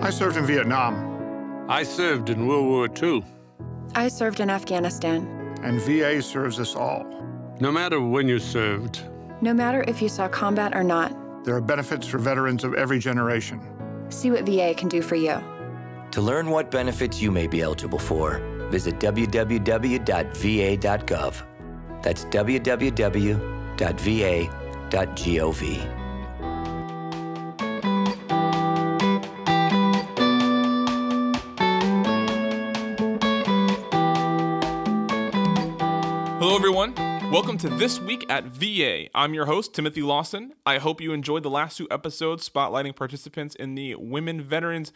I served in Vietnam. I served in World War II. I served in Afghanistan. And VA serves us all. No matter when you served, No matter if you saw combat or not, There are benefits for veterans of every generation. see what VA can do for you. To learn what benefits you may be eligible for, visit www.va.gov. That's www.va.gov. Welcome to This Week at VA. I'm your host, Timothy Lawson. I hope you enjoyed the last two episodes spotlighting participants in the Women Veterans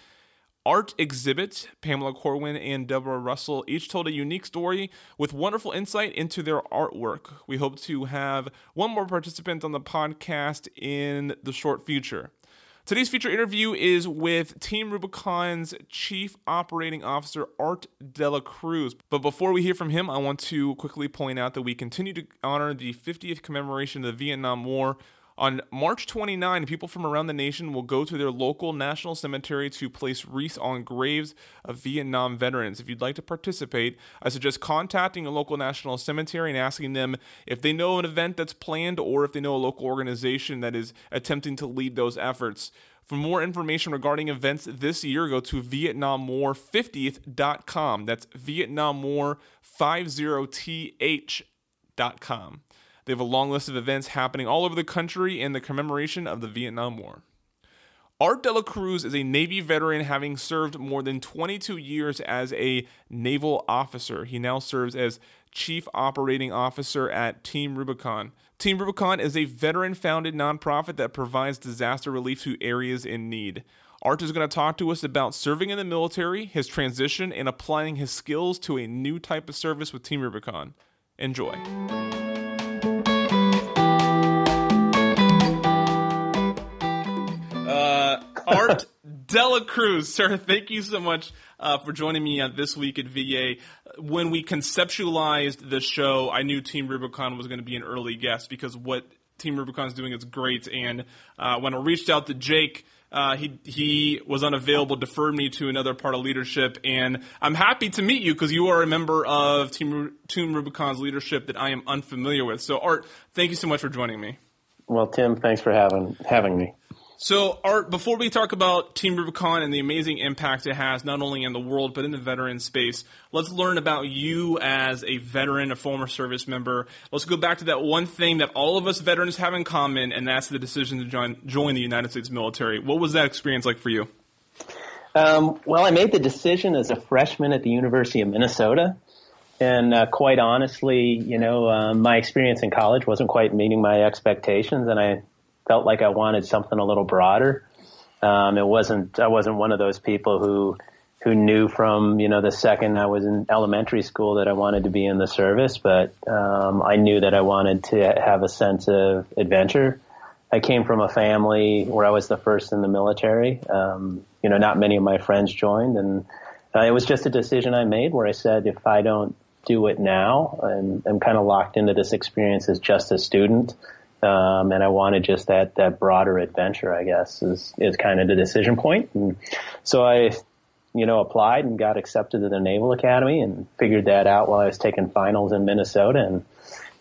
Art Exhibit. Pamela Corwin and Deborah Russell each told a unique story with wonderful insight into their artwork. We hope to have one more participant on the podcast in the short future. Today's feature interview is with Team Rubicon's Chief Operating Officer, Art Dela Cruz. But before we hear from him, I want to quickly point out that we continue to honor the 50th commemoration of the Vietnam War. On March 29, people from around the nation will go to their local national cemetery to place wreaths on graves of Vietnam veterans. If you'd like to participate, I suggest contacting a local national cemetery and asking them if they know an event that's planned or if they know a local organization that is attempting to lead those efforts. For more information regarding events this year, go to VietnamWar50th.com. That's VietnamWar50th.com. They have a long list of events happening all over the country in the commemoration of the Vietnam War. Art Dela Cruz is a Navy veteran having served more than 22 years as a naval officer. He now serves as Chief Operating Officer at Team Rubicon. Team Rubicon is a veteran founded nonprofit that provides disaster relief to areas in need. Art is going to talk to us about serving in the military, his transition, and applying his skills to a new type of service with Team Rubicon. Enjoy. Art Dela Cruz, sir, thank you so much uh, for joining me on this week at VA. When we conceptualized the show, I knew Team Rubicon was going to be an early guest because what Team Rubicon is doing is great. And uh, when I reached out to Jake, uh, he he was unavailable, deferred me to another part of leadership, and I'm happy to meet you because you are a member of Team Team Rubicon's leadership that I am unfamiliar with. So, Art, thank you so much for joining me. Well, Tim, thanks for having having me. So, Art, before we talk about Team Rubicon and the amazing impact it has not only in the world but in the veteran space, let's learn about you as a veteran, a former service member. Let's go back to that one thing that all of us veterans have in common, and that's the decision to join, join the United States military. What was that experience like for you? Um, well, I made the decision as a freshman at the University of Minnesota. And uh, quite honestly, you know, uh, my experience in college wasn't quite meeting my expectations, and I felt like I wanted something a little broader. Um, it wasn't I wasn't one of those people who who knew from you know the second I was in elementary school that I wanted to be in the service, but um, I knew that I wanted to have a sense of adventure. I came from a family where I was the first in the military. Um, you know, not many of my friends joined, and uh, it was just a decision I made where I said if I don't do it now, and I'm kind of locked into this experience as just a student um, and I wanted just that that broader adventure. I guess is is kind of the decision point. And so I, you know, applied and got accepted to the Naval Academy, and figured that out while I was taking finals in Minnesota. And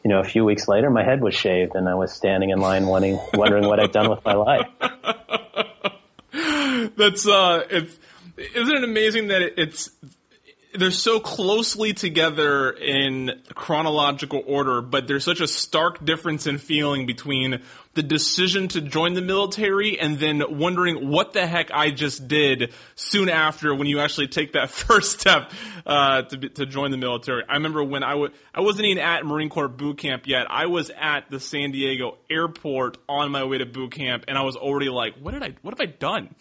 you know, a few weeks later, my head was shaved, and I was standing in line, wondering wondering what I'd done with my life. That's uh, it's isn't it amazing that it's they're so closely together in chronological order, but there's such a stark difference in feeling between the decision to join the military and then wondering what the heck I just did soon after when you actually take that first step uh, to to join the military. I remember when I was I wasn't even at Marine Corps boot camp yet. I was at the San Diego airport on my way to boot camp, and I was already like, "What did I? What have I done?"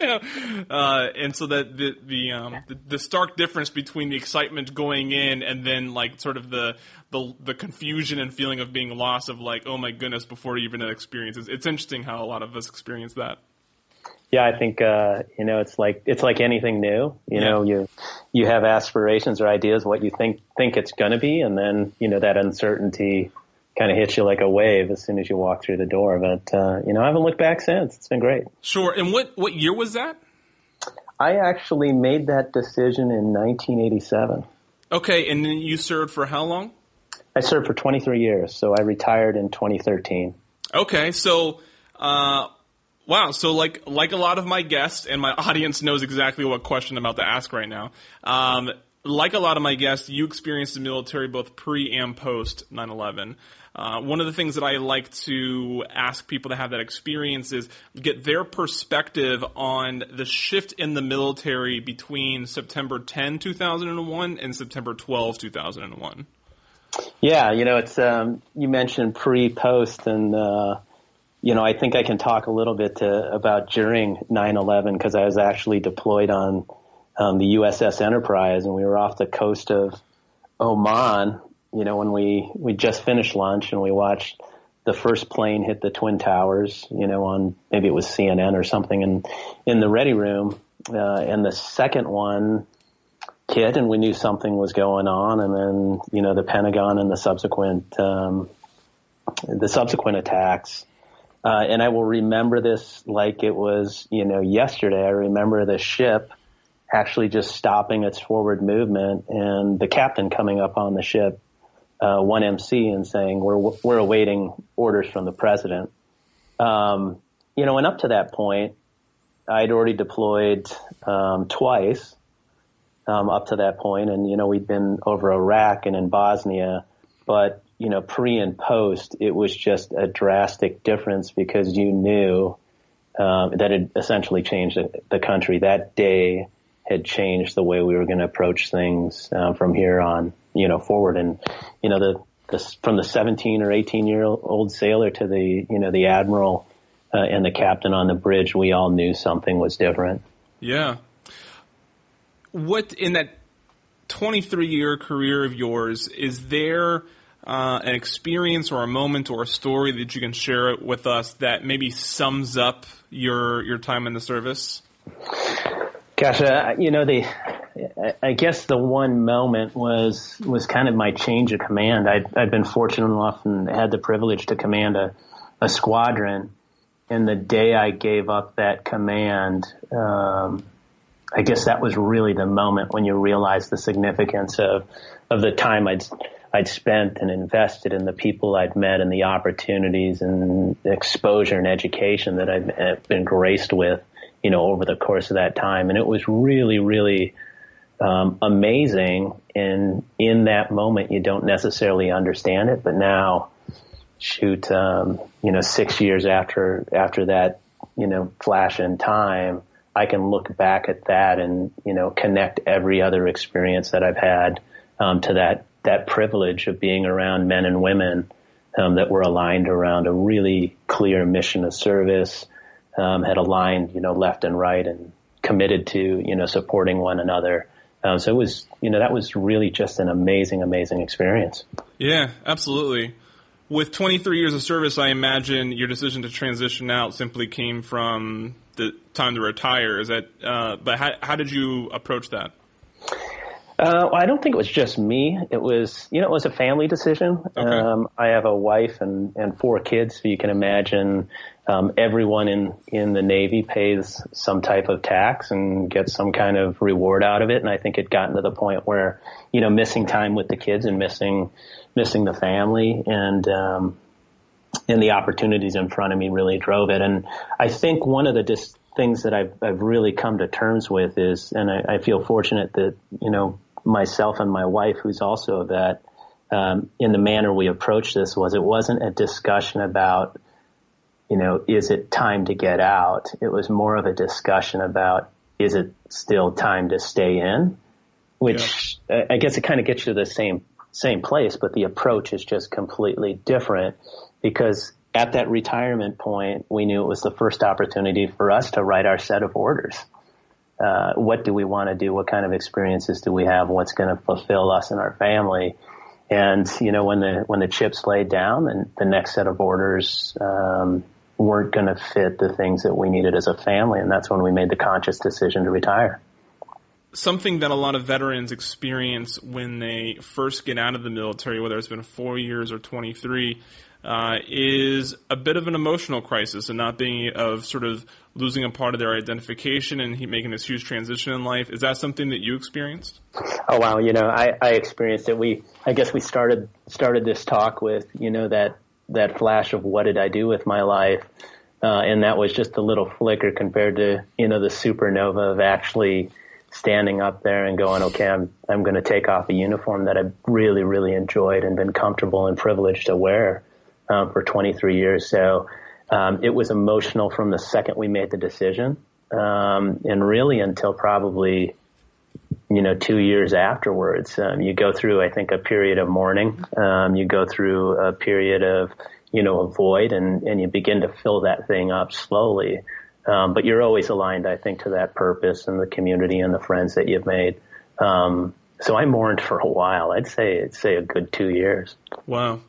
uh, and so that the the, um, the the stark difference between the excitement going in and then like sort of the the the confusion and feeling of being lost of like oh my goodness before you even had experiences. It's interesting how a lot of us experience that. Yeah, I think uh, you know it's like it's like anything new. You know, you you have aspirations or ideas what you think think it's going to be, and then you know that uncertainty kind of hits you like a wave as soon as you walk through the door. But uh, you know, I haven't looked back since. It's been great. Sure. And what what year was that? I actually made that decision in 1987. Okay, and then you served for how long? I served for 23 years, so I retired in 2013. Okay, so uh, wow, so like like a lot of my guests and my audience knows exactly what question I'm about to ask right now. Um, like a lot of my guests, you experienced the military both pre and post 9/11. Uh, one of the things that I like to ask people to have that experience is get their perspective on the shift in the military between September 10, 2001 and September 12, 2001. Yeah, you know, it's um, you mentioned pre-post, and uh, you know, I think I can talk a little bit to, about during 9/11 because I was actually deployed on um, the USS Enterprise, and we were off the coast of Oman. You know, when we we just finished lunch and we watched the first plane hit the twin towers. You know, on maybe it was CNN or something, in in the ready room, uh, and the second one hit, and we knew something was going on, and then you know the Pentagon and the subsequent um, the subsequent attacks. Uh, and I will remember this like it was, you know, yesterday. I remember the ship actually just stopping its forward movement and the captain coming up on the ship, uh, 1MC and saying, we're, we're awaiting orders from the president. Um, you know, and up to that point, I'd already deployed, um, twice, um, up to that point. And, you know, we'd been over Iraq and in Bosnia, but, you know, pre and post, it was just a drastic difference because you knew, um, that it essentially changed the country that day had changed the way we were going to approach things uh, from here on, you know, forward. And you know, the, the from the 17 or 18 year old sailor to the you know the admiral uh, and the captain on the bridge, we all knew something was different. Yeah. What in that 23 year career of yours is there? Uh, an experience or a moment or a story that you can share with us that maybe sums up your your time in the service? Gosh, uh, you know the. I guess the one moment was was kind of my change of command. I'd, I'd been fortunate enough and had the privilege to command a, a squadron, and the day I gave up that command, um, I guess that was really the moment when you realize the significance of of the time I'd I'd spent and invested in the people I'd met and the opportunities and exposure and education that I'd been graced with you know, over the course of that time. And it was really, really um, amazing. And in that moment, you don't necessarily understand it, but now, shoot, um, you know, six years after after that, you know, flash in time, I can look back at that and you know connect every other experience that I've had um, to that that privilege of being around men and women um, that were aligned around a really clear mission of service, um, had aligned, you know, left and right and committed to, you know, supporting one another. Um, so it was, you know, that was really just an amazing, amazing experience. Yeah, absolutely. With 23 years of service, I imagine your decision to transition out simply came from the time to retire. Is that? Uh, but how, how did you approach that? Uh, well, I don't think it was just me. It was, you know, it was a family decision. Okay. Um, I have a wife and, and four kids, so you can imagine um, everyone in, in the Navy pays some type of tax and gets some kind of reward out of it. And I think it gotten to the point where, you know, missing time with the kids and missing, missing the family and, um, and the opportunities in front of me really drove it. And I think one of the dis- things that I've, I've really come to terms with is, and I, I feel fortunate that, you know, myself and my wife, who's also a vet, um, in the manner we approached this was it wasn't a discussion about, you know, is it time to get out? It was more of a discussion about, is it still time to stay in? Which yeah. I guess it kind of gets you to the same, same place, but the approach is just completely different because at that retirement point, we knew it was the first opportunity for us to write our set of orders uh, what do we want to do? What kind of experiences do we have? What's going to fulfill us and our family? And you know, when the when the chips laid down, and the next set of orders um, weren't going to fit the things that we needed as a family, and that's when we made the conscious decision to retire. Something that a lot of veterans experience when they first get out of the military, whether it's been four years or 23, uh, is a bit of an emotional crisis and not being of sort of losing a part of their identification and he, making this huge transition in life. Is that something that you experienced? Oh wow, you know, I, I experienced it. We, I guess we started started this talk with you know that that flash of what did I do with my life, uh, and that was just a little flicker compared to you know the supernova of actually standing up there and going, okay, I'm I'm going to take off a uniform that I've really really enjoyed and been comfortable and privileged to wear um, for 23 years. So um, it was emotional from the second we made the decision, um, and really until probably you know two years afterwards. Um, you go through, I think, a period of mourning. Um, you go through a period of you know a void, and and you begin to fill that thing up slowly. Um, but you're always aligned, I think, to that purpose and the community and the friends that you've made. So I mourned for a while. I'd say, I'd say a good two years. Wow.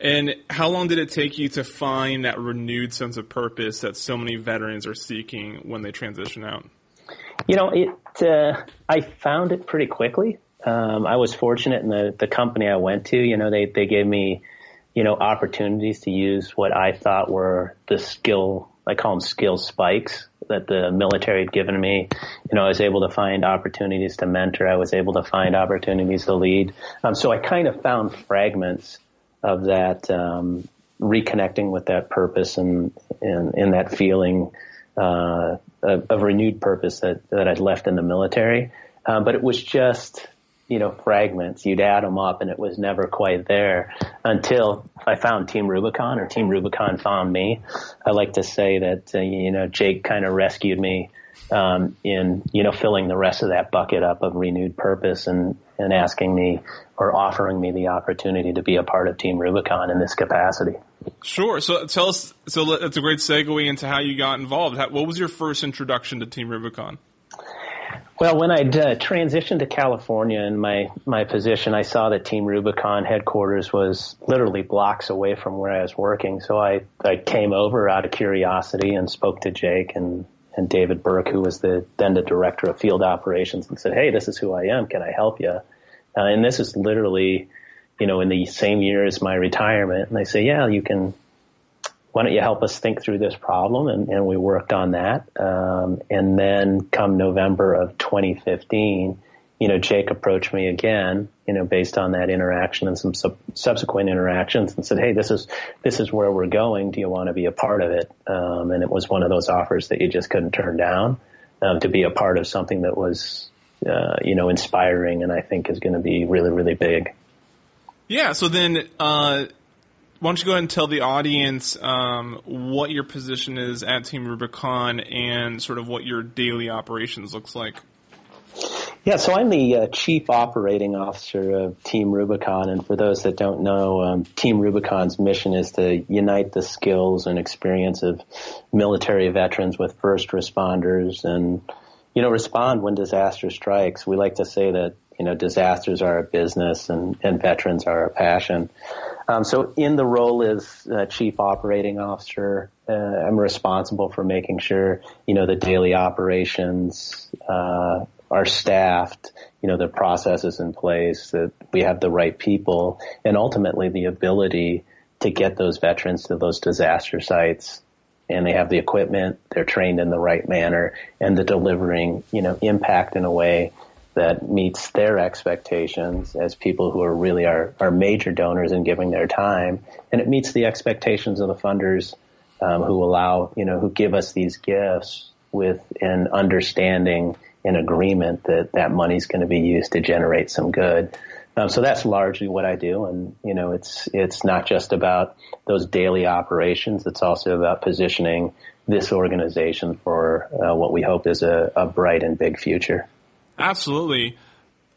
And how long did it take you to find that renewed sense of purpose that so many veterans are seeking when they transition out? You know, it. Uh, I found it pretty quickly. Um, I was fortunate in the the company I went to. You know, they they gave me, you know, opportunities to use what I thought were the skill. I call them skill spikes that the military had given me. You know, I was able to find opportunities to mentor. I was able to find opportunities to lead. Um, so I kind of found fragments of that um, reconnecting with that purpose and and, and that feeling uh, of, of, renewed purpose that that I'd left in the military. Uh, but it was just you know fragments. You'd add them up, and it was never quite there until I found Team Rubicon, or Team Rubicon found me. I like to say that uh, you know Jake kind of rescued me um, in you know filling the rest of that bucket up of renewed purpose and and asking me or offering me the opportunity to be a part of Team Rubicon in this capacity. Sure. So tell us. So that's a great segue into how you got involved. what was your first introduction to Team Rubicon? Well, when I uh, transitioned to California in my, my position, I saw that Team Rubicon headquarters was literally blocks away from where I was working. So I, I came over out of curiosity and spoke to Jake and, and David Burke, who was the then the director of field operations, and said, "Hey, this is who I am. Can I help you?" Uh, and this is literally, you know, in the same year as my retirement. And they say, "Yeah, you can. Why don't you help us think through this problem?" And, and we worked on that. Um, and then, come November of 2015, you know, Jake approached me again, you know, based on that interaction and some sub- subsequent interactions and said, Hey, this is, this is where we're going. Do you want to be a part of it? Um, and it was one of those offers that you just couldn't turn down, um, to be a part of something that was, uh, you know, inspiring and I think is going to be really, really big. Yeah. So then, uh, why don't you go ahead and tell the audience um, what your position is at Team Rubicon and sort of what your daily operations looks like? Yeah, so I'm the uh, chief operating officer of Team Rubicon, and for those that don't know, um, Team Rubicon's mission is to unite the skills and experience of military veterans with first responders, and you know, respond when disaster strikes. We like to say that you know, disasters are a business, and, and veterans are a passion. Um, so, in the role as uh, chief operating officer, uh, I'm responsible for making sure you know the daily operations. Uh, are staffed, you know, the processes in place, that we have the right people, and ultimately the ability to get those veterans to those disaster sites. And they have the equipment, they're trained in the right manner, and they're delivering, you know, impact in a way that meets their expectations as people who are really our, our major donors in giving their time, and it meets the expectations of the funders um, who allow, you know, who give us these gifts with an understanding in agreement that that money is going to be used to generate some good. Um, so that's largely what I do, and you know, it's it's not just about those daily operations. It's also about positioning this organization for uh, what we hope is a, a bright and big future. Absolutely.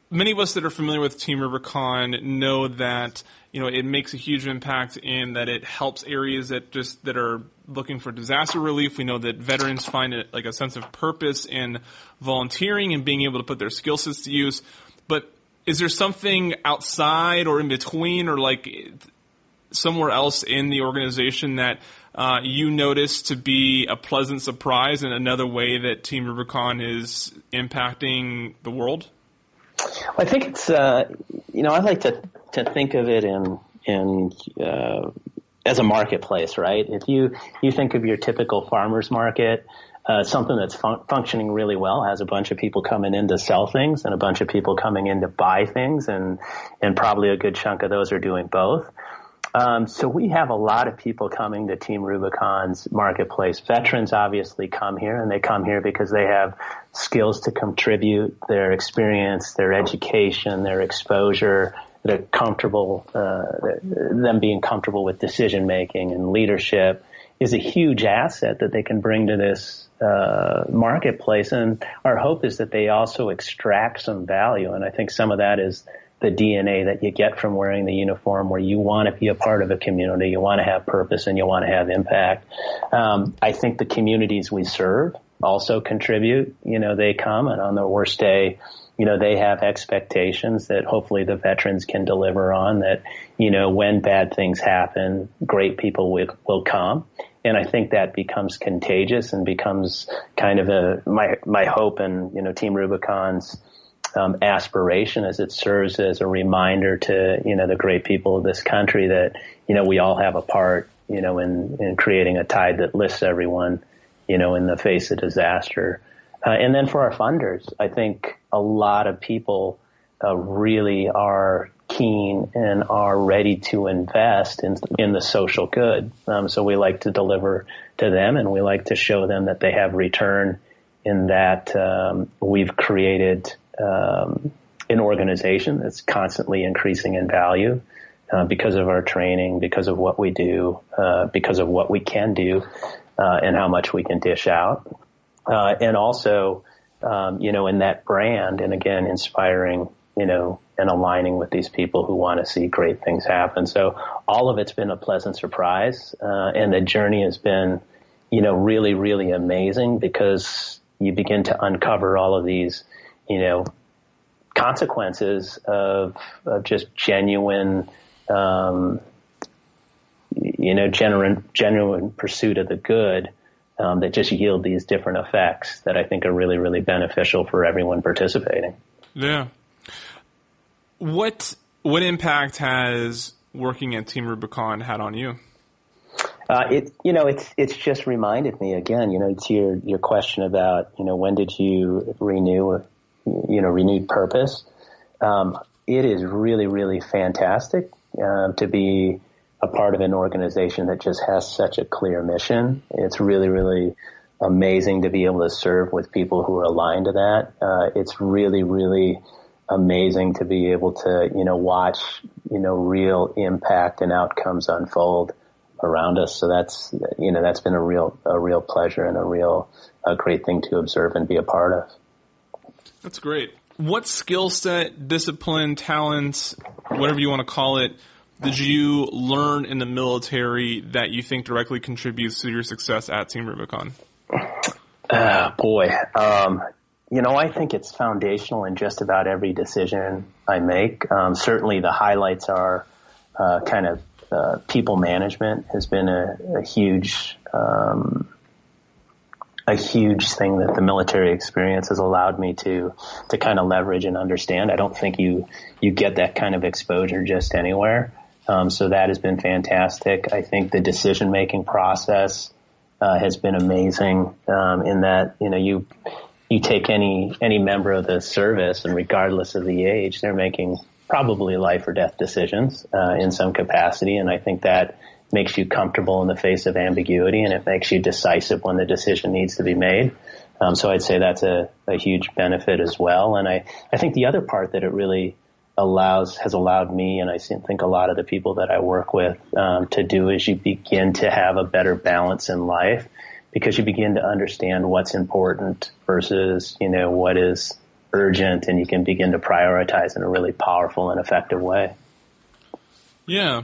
Many of us that are familiar with Team Rubicon know that you know it makes a huge impact in that it helps areas that just that are looking for disaster relief. We know that veterans find it like a sense of purpose in volunteering and being able to put their skill sets to use. But is there something outside or in between or like somewhere else in the organization that uh, you notice to be a pleasant surprise and another way that Team Rubicon is impacting the world? I think it's uh, you know I like to to think of it in in uh, as a marketplace, right? If you you think of your typical farmers market, uh, something that's fun- functioning really well has a bunch of people coming in to sell things and a bunch of people coming in to buy things, and and probably a good chunk of those are doing both. Um, so we have a lot of people coming to Team Rubicon's marketplace. Veterans obviously come here, and they come here because they have skills to contribute, their experience, their education, their exposure, they're comfortable, uh, them being comfortable with decision making and leadership is a huge asset that they can bring to this uh, marketplace. And our hope is that they also extract some value. And I think some of that is the DNA that you get from wearing the uniform where you want to be a part of a community, you want to have purpose and you want to have impact. Um, I think the communities we serve also contribute. You know, they come and on their worst day, you know, they have expectations that hopefully the veterans can deliver on that, you know, when bad things happen, great people will, will come. And I think that becomes contagious and becomes kind of a, my, my hope and, you know, Team Rubicon's, um, aspiration as it serves as a reminder to, you know, the great people of this country that, you know, we all have a part, you know, in, in creating a tide that lifts everyone, you know, in the face of disaster. Uh, and then for our funders, I think a lot of people uh, really are keen and are ready to invest in in the social good. Um, so we like to deliver to them, and we like to show them that they have return in that um, we've created um, an organization that's constantly increasing in value uh, because of our training, because of what we do, uh, because of what we can do, uh, and how much we can dish out, uh, and also, um, you know, in that brand, and again, inspiring, you know, and aligning with these people who want to see great things happen. So all of it's been a pleasant surprise, uh, and the journey has been, you know, really, really amazing because you begin to uncover all of these you know, consequences of, of just genuine, um, you know, genuine, genuine pursuit of the good um, that just yield these different effects that I think are really, really beneficial for everyone participating. Yeah. What what impact has working at Team Rubicon had on you? Uh, it you know it's it's just reminded me again you know to your your question about you know when did you renew you know, renewed purpose. Um, it is really, really fantastic uh, to be a part of an organization that just has such a clear mission. It's really, really amazing to be able to serve with people who are aligned to that. Uh, it's really, really amazing to be able to, you know, watch, you know, real impact and outcomes unfold around us. So that's, you know, that's been a real, a real pleasure and a real, a great thing to observe and be a part of. That's great. What skill set, discipline, talents, whatever you want to call it, did you learn in the military that you think directly contributes to your success at Team Rubicon? Uh, boy, um, you know, I think it's foundational in just about every decision I make. Um, certainly, the highlights are uh, kind of uh, people management has been a, a huge um, a huge thing that the military experience has allowed me to to kind of leverage and understand. I don't think you you get that kind of exposure just anywhere. Um, so that has been fantastic. I think the decision making process uh, has been amazing um, in that you know you you take any any member of the service and regardless of the age, they're making probably life or death decisions uh, in some capacity, and I think that makes you comfortable in the face of ambiguity and it makes you decisive when the decision needs to be made. Um, so I'd say that's a, a huge benefit as well. And I, I think the other part that it really allows, has allowed me and I think a lot of the people that I work with, um, to do is you begin to have a better balance in life because you begin to understand what's important versus, you know, what is urgent and you can begin to prioritize in a really powerful and effective way. Yeah.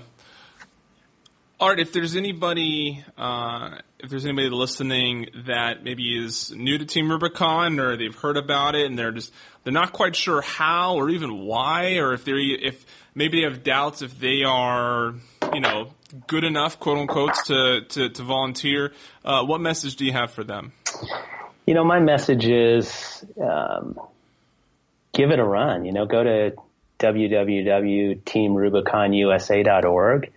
Art, if there's anybody, uh, if there's anybody listening that maybe is new to Team Rubicon or they've heard about it and they're just they're not quite sure how or even why, or if they're if maybe they have doubts if they are, you know, good enough, quote unquote, to to, to volunteer, uh, what message do you have for them? You know, my message is um, give it a run. You know, go to www.teamrubiconusa.org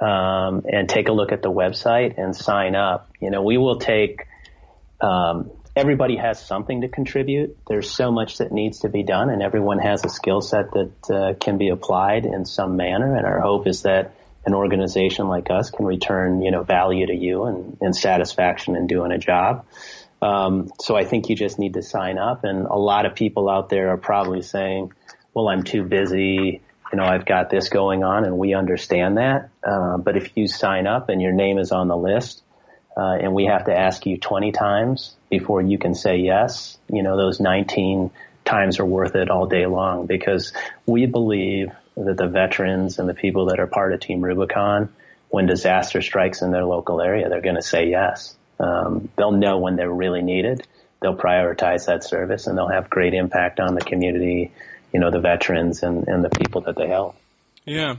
um, and take a look at the website and sign up. You know, we will take. Um, everybody has something to contribute. There's so much that needs to be done, and everyone has a skill set that uh, can be applied in some manner. And our hope is that an organization like us can return, you know, value to you and, and satisfaction in doing a job. Um, so I think you just need to sign up. And a lot of people out there are probably saying, well, I'm too busy. You know, I've got this going on and we understand that. Uh, but if you sign up and your name is on the list, uh, and we have to ask you 20 times before you can say yes, you know, those 19 times are worth it all day long because we believe that the veterans and the people that are part of Team Rubicon, when disaster strikes in their local area, they're going to say yes. Um, they'll know when they're really needed. They'll prioritize that service and they'll have great impact on the community, you know, the veterans and, and the people that they help. Yeah.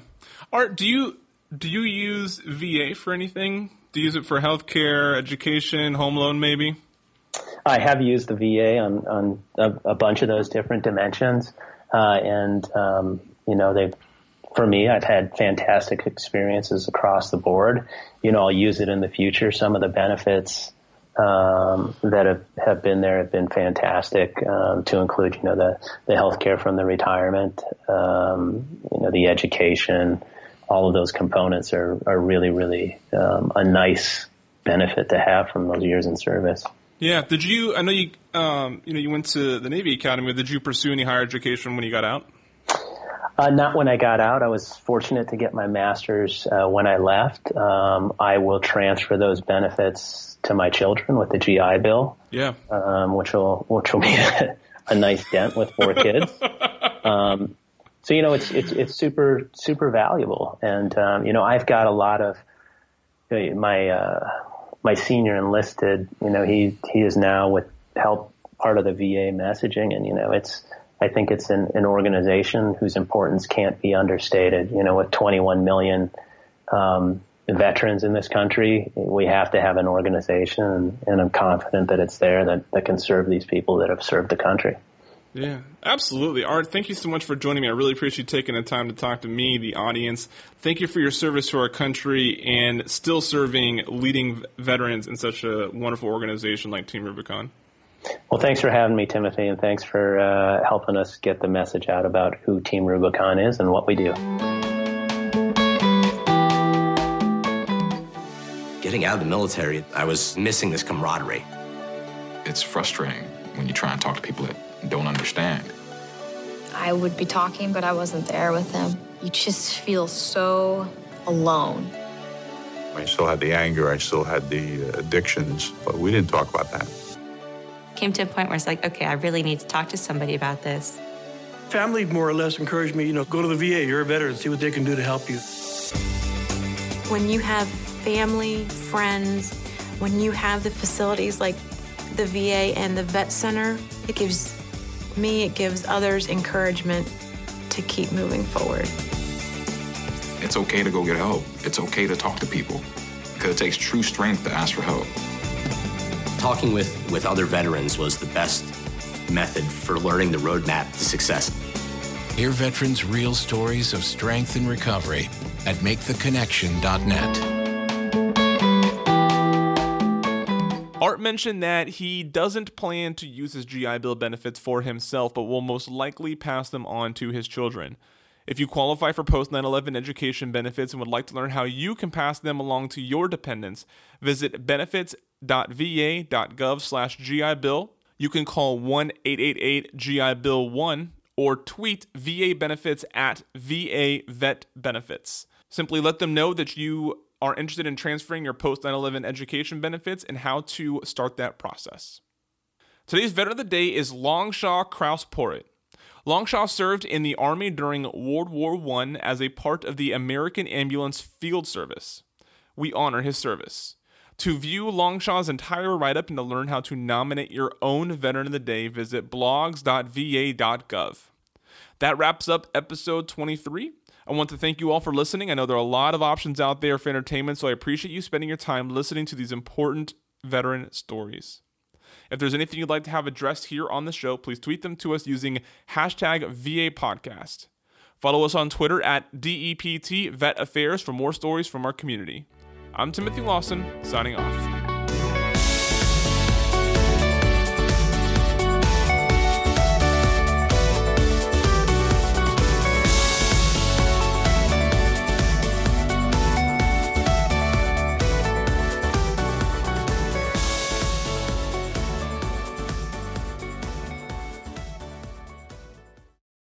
Art, do you do you use VA for anything? Do you use it for healthcare, education, home loan, maybe? I have used the VA on on a, a bunch of those different dimensions, uh, and um, you know they've for me, I've had fantastic experiences across the board. You know, I'll use it in the future. Some of the benefits um, that have, have been there have been fantastic. Um, to include, you know, the the healthcare from the retirement, um, you know, the education, all of those components are are really really um, a nice benefit to have from those years in service. Yeah. Did you? I know you. Um, you know, you went to the Navy Academy. Did you pursue any higher education when you got out? Uh, not when I got out. I was fortunate to get my master's uh, when I left. Um, I will transfer those benefits to my children with the GI Bill. Yeah. Um, which will which will be a, a nice dent with four kids. Um, so you know it's it's it's super super valuable, and um, you know I've got a lot of my uh, my senior enlisted. You know he he is now with help part of the VA messaging, and you know it's I think it's an, an organization whose importance can't be understated. You know, with 21 million um, veterans in this country, we have to have an organization, and, and I'm confident that it's there that, that can serve these people that have served the country. Yeah, absolutely. Art, thank you so much for joining me. I really appreciate you taking the time to talk to me, the audience. Thank you for your service to our country and still serving leading veterans in such a wonderful organization like Team Rubicon. Well, thanks for having me, Timothy, and thanks for uh, helping us get the message out about who Team Rubicon is and what we do. Getting out of the military, I was missing this camaraderie. It's frustrating when you try and talk to people that don't understand. I would be talking, but I wasn't there with them. You just feel so alone. I still had the anger, I still had the addictions, but we didn't talk about that came to a point where it's like, okay, I really need to talk to somebody about this. Family more or less encouraged me, you know, go to the VA, you're a veteran, see what they can do to help you. When you have family, friends, when you have the facilities like the VA and the Vet Center, it gives me, it gives others encouragement to keep moving forward. It's okay to go get help. It's okay to talk to people because it takes true strength to ask for help talking with, with other veterans was the best method for learning the roadmap to success. Hear veterans' real stories of strength and recovery at maketheconnection.net. Art mentioned that he doesn't plan to use his GI Bill benefits for himself, but will most likely pass them on to his children. If you qualify for post 9 11 education benefits and would like to learn how you can pass them along to your dependents, visit benefits.va.gov slash GI Bill. You can call 1 888 GI Bill 1 or tweet VA benefits at VA Vet Benefits. Simply let them know that you are interested in transferring your post 9 11 education benefits and how to start that process. Today's Veteran of the Day is Longshaw Kraus Porritt. Longshaw served in the Army during World War I as a part of the American Ambulance Field Service. We honor his service. To view Longshaw's entire write up and to learn how to nominate your own Veteran of the Day, visit blogs.va.gov. That wraps up episode 23. I want to thank you all for listening. I know there are a lot of options out there for entertainment, so I appreciate you spending your time listening to these important veteran stories. If there's anything you'd like to have addressed here on the show, please tweet them to us using hashtag VA Podcast. Follow us on Twitter at DEPT Vet Affairs for more stories from our community. I'm Timothy Lawson, signing off.